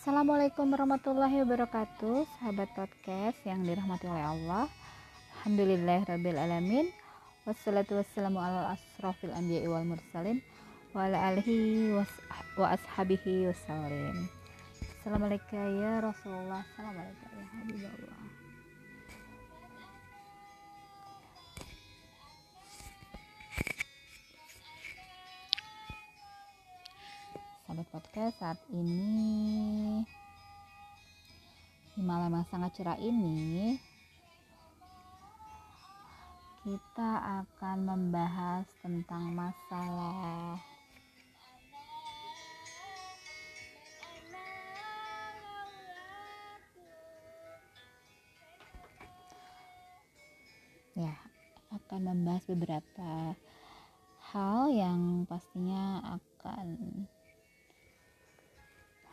Assalamualaikum warahmatullahi wabarakatuh Sahabat podcast yang dirahmati oleh Allah. Alhamdulillah Rabbil Alamin. Wassalatu wassalamu ala asrafil anbiya wal mursalin Wa ala alihi wa ashabihi wassalim. Assalamualaikum ya Rasulullah. Assalamualaikum ya Habibullah sahabat podcast saat ini di malam yang sangat cerah ini kita akan membahas tentang masalah ya akan membahas beberapa hal yang pastinya akan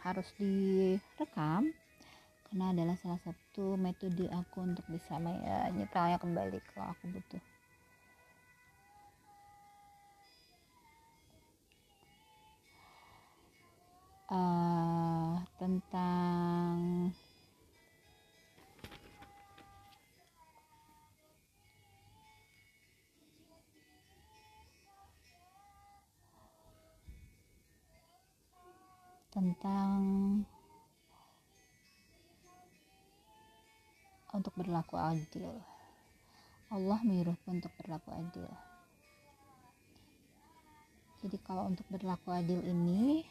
harus direkam karena adalah salah satu metode aku untuk bisa menyetelnya kembali kalau aku butuh. Uh, tentang tentang untuk berlaku adil. Allah menyuruh untuk berlaku adil. Jadi kalau untuk berlaku adil ini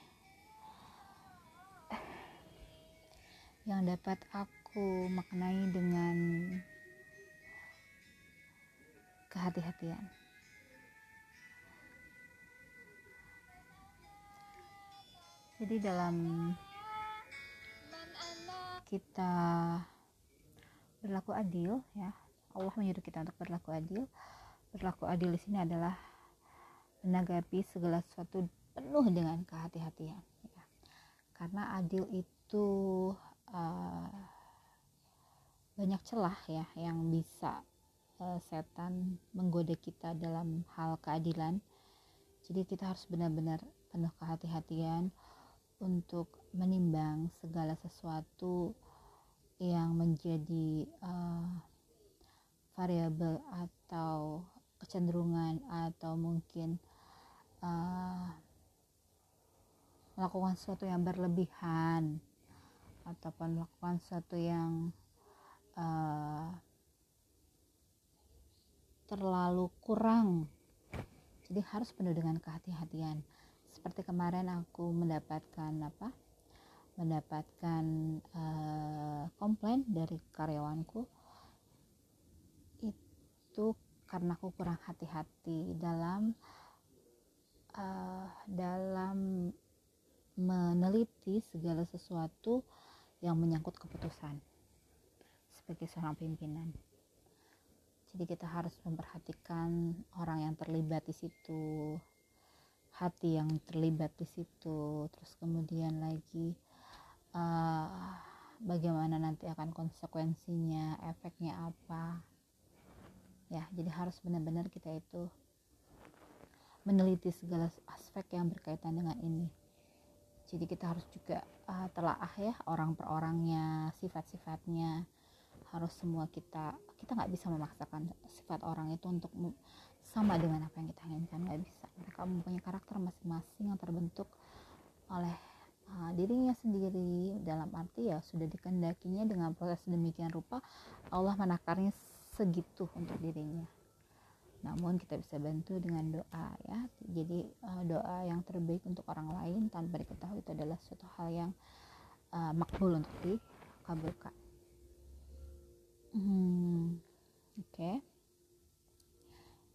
yang dapat aku maknai dengan kehati-hatian. Jadi dalam kita berlaku adil ya Allah menyuruh kita untuk berlaku adil. Berlaku adil di sini adalah menanggapi segala sesuatu penuh dengan kehati-hatian ya. karena adil itu uh, banyak celah ya yang bisa uh, setan menggoda kita dalam hal keadilan. Jadi kita harus benar-benar penuh kehati-hatian untuk menimbang segala sesuatu yang menjadi uh, variabel atau kecenderungan atau mungkin uh, melakukan sesuatu yang berlebihan ataupun melakukan sesuatu yang uh, terlalu kurang. Jadi harus penuh dengan kehati-hatian seperti kemarin aku mendapatkan apa? Mendapatkan uh, komplain dari karyawanku. Itu karena aku kurang hati-hati dalam uh, dalam meneliti segala sesuatu yang menyangkut keputusan sebagai seorang pimpinan. Jadi kita harus memperhatikan orang yang terlibat di situ, hati yang terlibat di situ. Terus kemudian lagi uh, bagaimana nanti akan konsekuensinya efeknya apa. Ya jadi harus benar-benar kita itu meneliti segala aspek yang berkaitan dengan ini. Jadi kita harus juga uh, telaah ya orang per orangnya sifat-sifatnya. Harus semua kita kita nggak bisa memaksakan sifat orang itu untuk sama dengan apa yang kita inginkan nggak bisa. Mereka mempunyai karakter masing-masing yang terbentuk oleh uh, dirinya sendiri. Dalam arti ya sudah dikendakinya dengan proses demikian rupa Allah menakarnya segitu untuk dirinya. Namun kita bisa bantu dengan doa ya. Jadi uh, doa yang terbaik untuk orang lain tanpa diketahui itu adalah suatu hal yang uh, makbul untuk dikabulkan. Hmm, oke. okay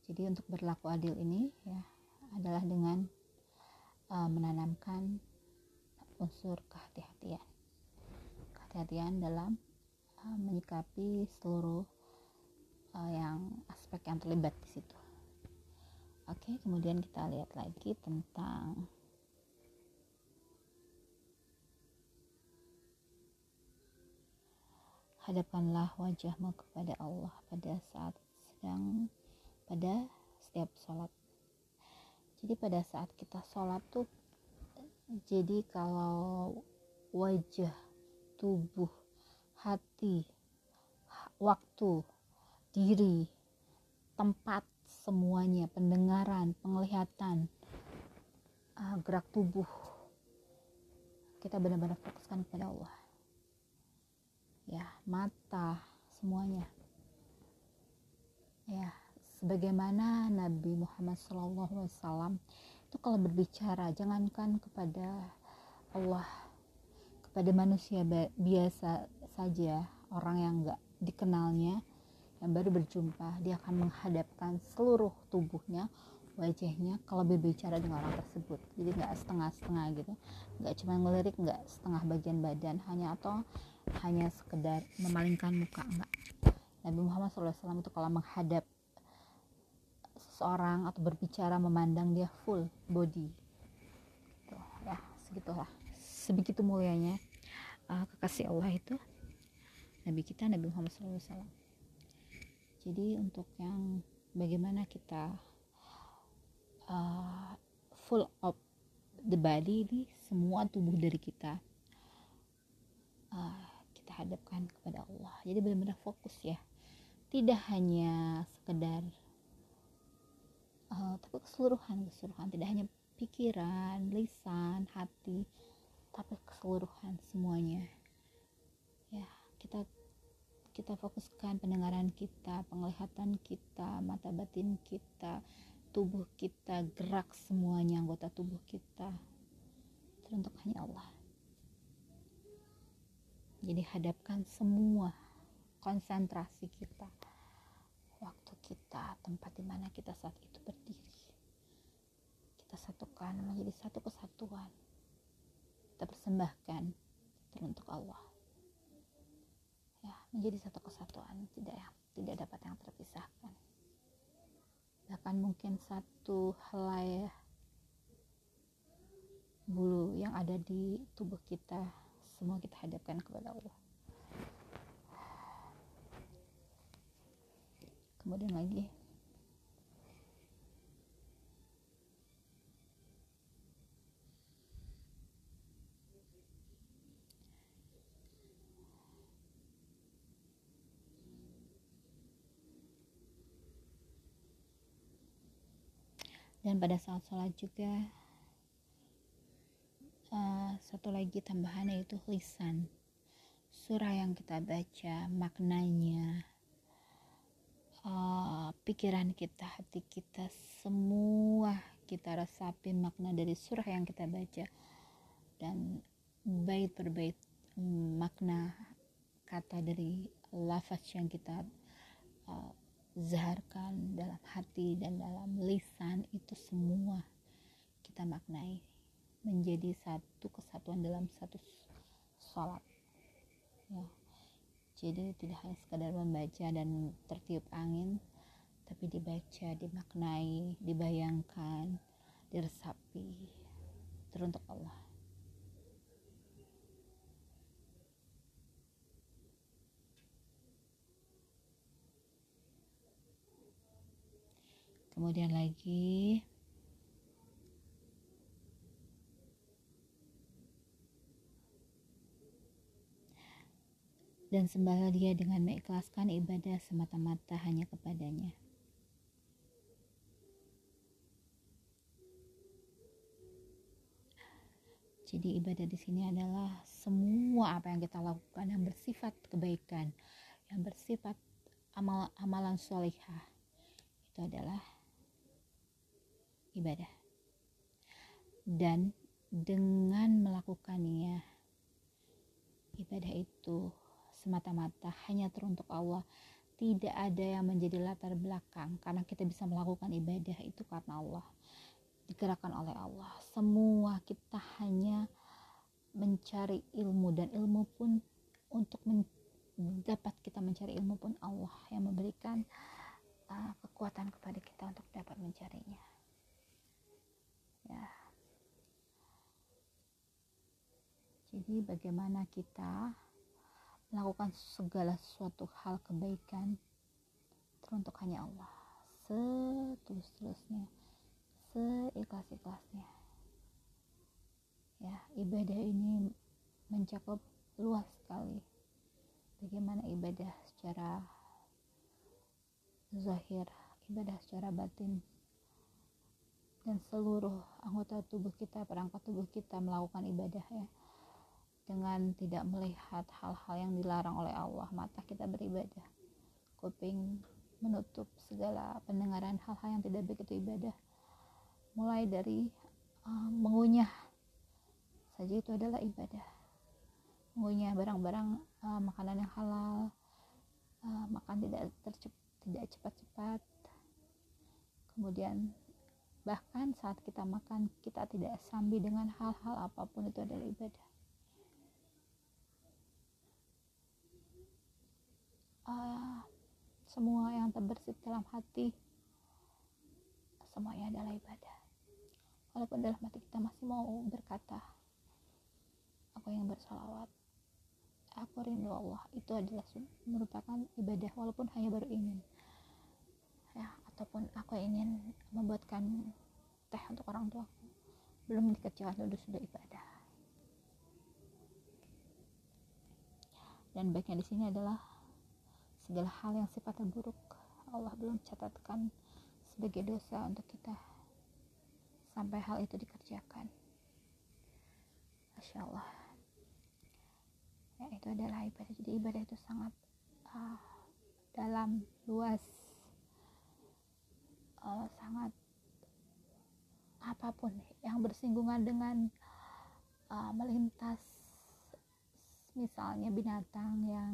jadi untuk berlaku adil ini ya adalah dengan uh, menanamkan unsur kehati-hatian. Kehati-hatian dalam uh, menyikapi seluruh uh, yang aspek yang terlibat di situ. Oke kemudian kita lihat lagi tentang hadapkanlah wajahmu kepada Allah pada saat sedang pada setiap sholat. Jadi pada saat kita sholat tuh jadi kalau wajah tubuh hati waktu diri tempat semuanya pendengaran penglihatan uh, gerak tubuh kita benar-benar fokuskan kepada Allah. Ya mata semuanya. Ya sebagaimana Nabi Muhammad SAW itu kalau berbicara jangankan kepada Allah kepada manusia biasa saja orang yang enggak dikenalnya yang baru berjumpa dia akan menghadapkan seluruh tubuhnya wajahnya kalau berbicara dengan orang tersebut. Jadi nggak setengah-setengah gitu. Nggak cuma ngelirik nggak setengah bagian badan hanya atau hanya sekedar memalingkan muka enggak Nabi Muhammad SAW itu kalau menghadap seseorang atau berbicara memandang dia full body. Gitu, ya segitulah. Sebegitu mulianya uh, kekasih Allah itu Nabi kita Nabi Muhammad SAW jadi untuk yang bagaimana kita uh, full of the body ini semua tubuh dari kita uh, kita hadapkan kepada Allah. Jadi benar-benar fokus ya. Tidak hanya sekedar uh, tapi keseluruhan keseluruhan. Tidak hanya pikiran lisan hati tapi keseluruhan semuanya. Ya kita kita fokuskan pendengaran kita penglihatan kita mata batin kita tubuh kita gerak semuanya anggota tubuh kita. Teruntuk hanya Allah. Jadi hadapkan semua konsentrasi kita kita tempat di mana kita saat itu berdiri. Kita satukan menjadi satu kesatuan. Kita persembahkan teruntuk Allah. Ya menjadi satu kesatuan tidak ya tidak dapat yang terpisahkan. Bahkan mungkin satu helai bulu yang ada di tubuh kita semua kita hadapkan kepada Allah kemudian lagi. Dan pada saat sholat juga uh, satu lagi tambahan yaitu lisan. Surah yang kita baca maknanya uh, pikiran kita hati kita semua kita resapi makna dari surah yang kita baca. Dan bait per bait makna kata dari lafaz yang kita uh, zaharkan dalam hati dan dalam lisan itu semua kita maknai menjadi satu kesatuan dalam satu sholat ya jadi tidak hanya sekadar membaca dan tertiup angin tapi dibaca dimaknai dibayangkan diresapi. Teruntuk Allah. Kemudian lagi dan sembahlah dia dengan mengikhlaskan ibadah semata-mata hanya kepadanya. Jadi ibadah di sini adalah semua apa yang kita lakukan yang bersifat kebaikan, yang bersifat amal amalan solihah itu adalah ibadah dan dengan melakukannya ibadah itu semata-mata hanya teruntuk Allah. Tidak ada yang menjadi latar belakang karena kita bisa melakukan ibadah itu karena Allah digerakkan oleh Allah. Semua kita hanya mencari ilmu dan ilmu pun untuk dapat kita mencari ilmu pun Allah yang memberikan uh, kekuatan kepada kita untuk dapat mencarinya. Ya. Jadi bagaimana kita melakukan segala suatu hal kebaikan teruntuk hanya Allah. Setulus-tulusnya seikhlas-ikhlasnya. Ya ibadah ini mencakup luas sekali. Bagaimana ibadah secara zahir ibadah secara batin dan seluruh anggota tubuh kita perangkat tubuh kita melakukan ibadah ya dengan tidak melihat hal-hal yang dilarang oleh Allah. Mata kita beribadah. Kuping menutup segala pendengaran hal-hal yang tidak begitu ibadah. Mulai dari uh, mengunyah. Saja itu adalah ibadah. Mengunyah barang-barang uh, makanan yang halal. Uh, makan tidak tercep tidak cepat-cepat. Kemudian bahkan saat kita makan kita tidak sambil dengan hal-hal apa pun itu adalah ibadah semua yang terbersit dalam hati semuanya adalah ibadah. Walaupun dalam hati kita masih mau berkata aku yang bersalawat aku rindu Allah. Itu adalah merupakan ibadah walaupun hanya baru ingin. Ya ataupun aku ingin membuatkan teh untuk orang tuaku belum dikerjakan dulu sudah ibadah. Dan baiknya di sini adalah segala hal yang sifatnya buruk Allah belum catatkan sebagai dosa untuk kita sampai hal itu dikerjakan. Masya Allah. Ya itu adalah ibadah. Jadi ibadah itu sangat uh, dalam luas. Uh, sangat apa pun yang bersinggungan dengan uh, melintas misalnya binatang yang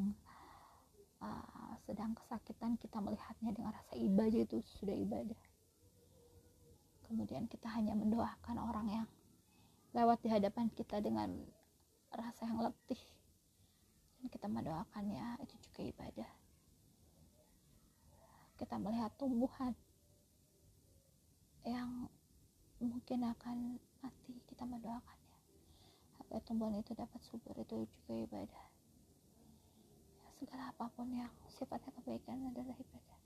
uh, sedang kesakitan kita melihatnya dengan rasa ibadah itu sudah ibadah. Kemudian kita hanya mendoakan orang yang lewat di hadapan kita dengan rasa yang letih. Dan kita mendoakannya itu juga ibadah. Kita melihat tumbuhan yang mungkin akan mati kita mendoakannya. Agar tumbuhan itu dapat subur itu juga ibadah segala apa pun yang sifatnya kebaikan adalah ibadah.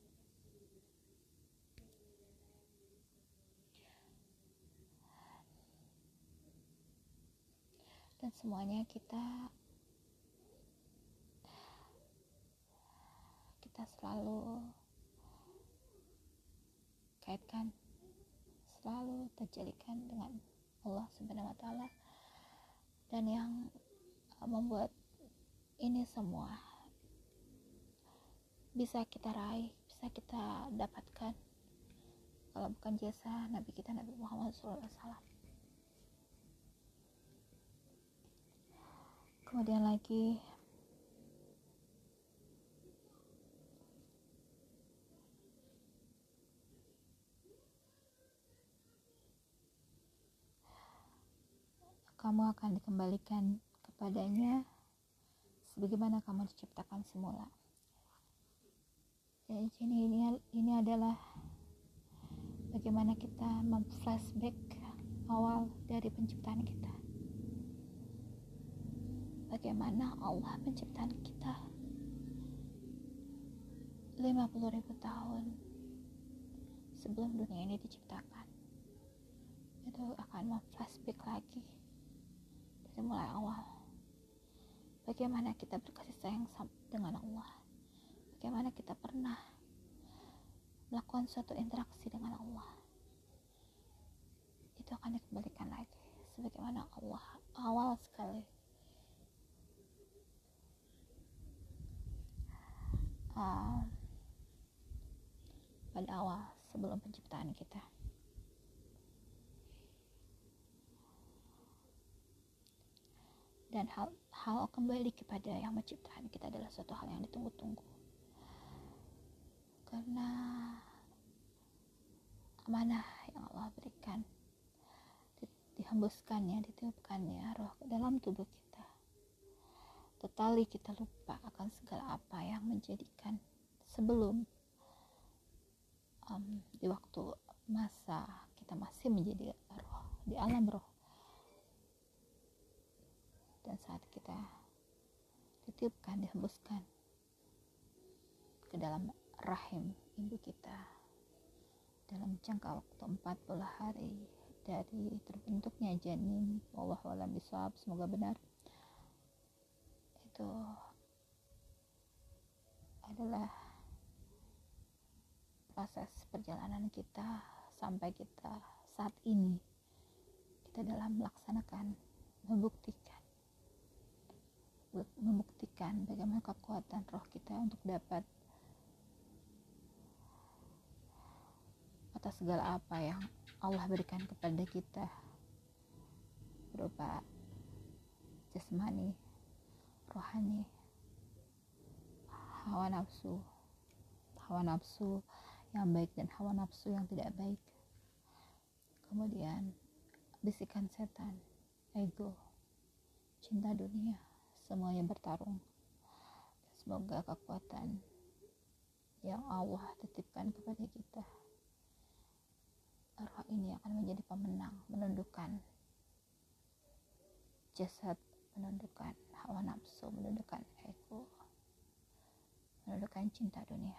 Dan semuanya kita kita selalu kaitkan selalu terjadikan dengan Allah Subhanahu wa taala. Dan yang membuat ini semua bisa kita raih, bisa kita dapatkan kalau bukan jasa Nabi kita Nabi Muhammad SAW. Kemudian lagi kamu akan dikembalikan kepadanya sebagaimana kamu diciptakan semula. Jadi ini, ini, adalah bagaimana kita memflashback awal dari penciptaan kita. Bagaimana Allah menciptakan kita 50 ribu tahun sebelum dunia ini diciptakan. Itu akan memflashback lagi dari mulai awal bagaimana kita berkasih sayang dengan Allah bagaimana kita pernah melakukan suatu interaksi dengan Allah. Itu akan dikembalikan lagi sebagaimana Allah awal sekali. Uh, pada awal sebelum penciptaan kita. Dan hal, hal kembali kepada yang menciptakan kita adalah suatu hal yang ditunggu-tunggu karena amanah yang Allah berikan dihembuskannya, ditiupkannya roh ke dalam tubuh kita. Totali kita lupa akan segala apa yang menjadikan sebelum um, di waktu masa kita masih menjadi roh di alam roh. Dan saat kita ditiupkan, dihembuskan ke dalam rahim ibu kita. Dalam jangka waktu 40 hari dari terbentuknya janin Allah alam bisawab semoga benar. Itu adalah proses perjalanan kita sampai kita saat ini. Kita dalam melaksanakan membuktikan membuktikan bagaimana kekuatan roh kita untuk dapat atas segala apa yang Allah berikan kepada kita berupa jasmani, rohani, hawa nafsu, hawa nafsu yang baik dan hawa nafsu yang tidak baik. Kemudian bisikan setan, ego, cinta dunia, semuanya bertarung. Semoga kekuatan yang Allah titipkan kepada kita roh ini akan menjadi pemenang menundukkan jasad menundukkan hawa nafsu menundukkan ego menundukkan cinta dunia.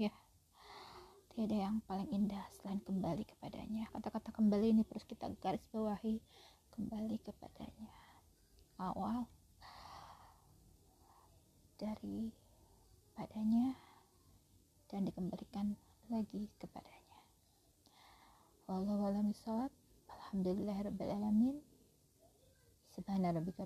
Ya tiada yang paling indah selain kembali kepadanya. Kata-kata kembali ini terus kita garis bawahi kembali kepadanya awal dari padanya dan dikembalikan lagi kepadanya. Wallahu a'lam bishawab. Alhamdulillahirabbil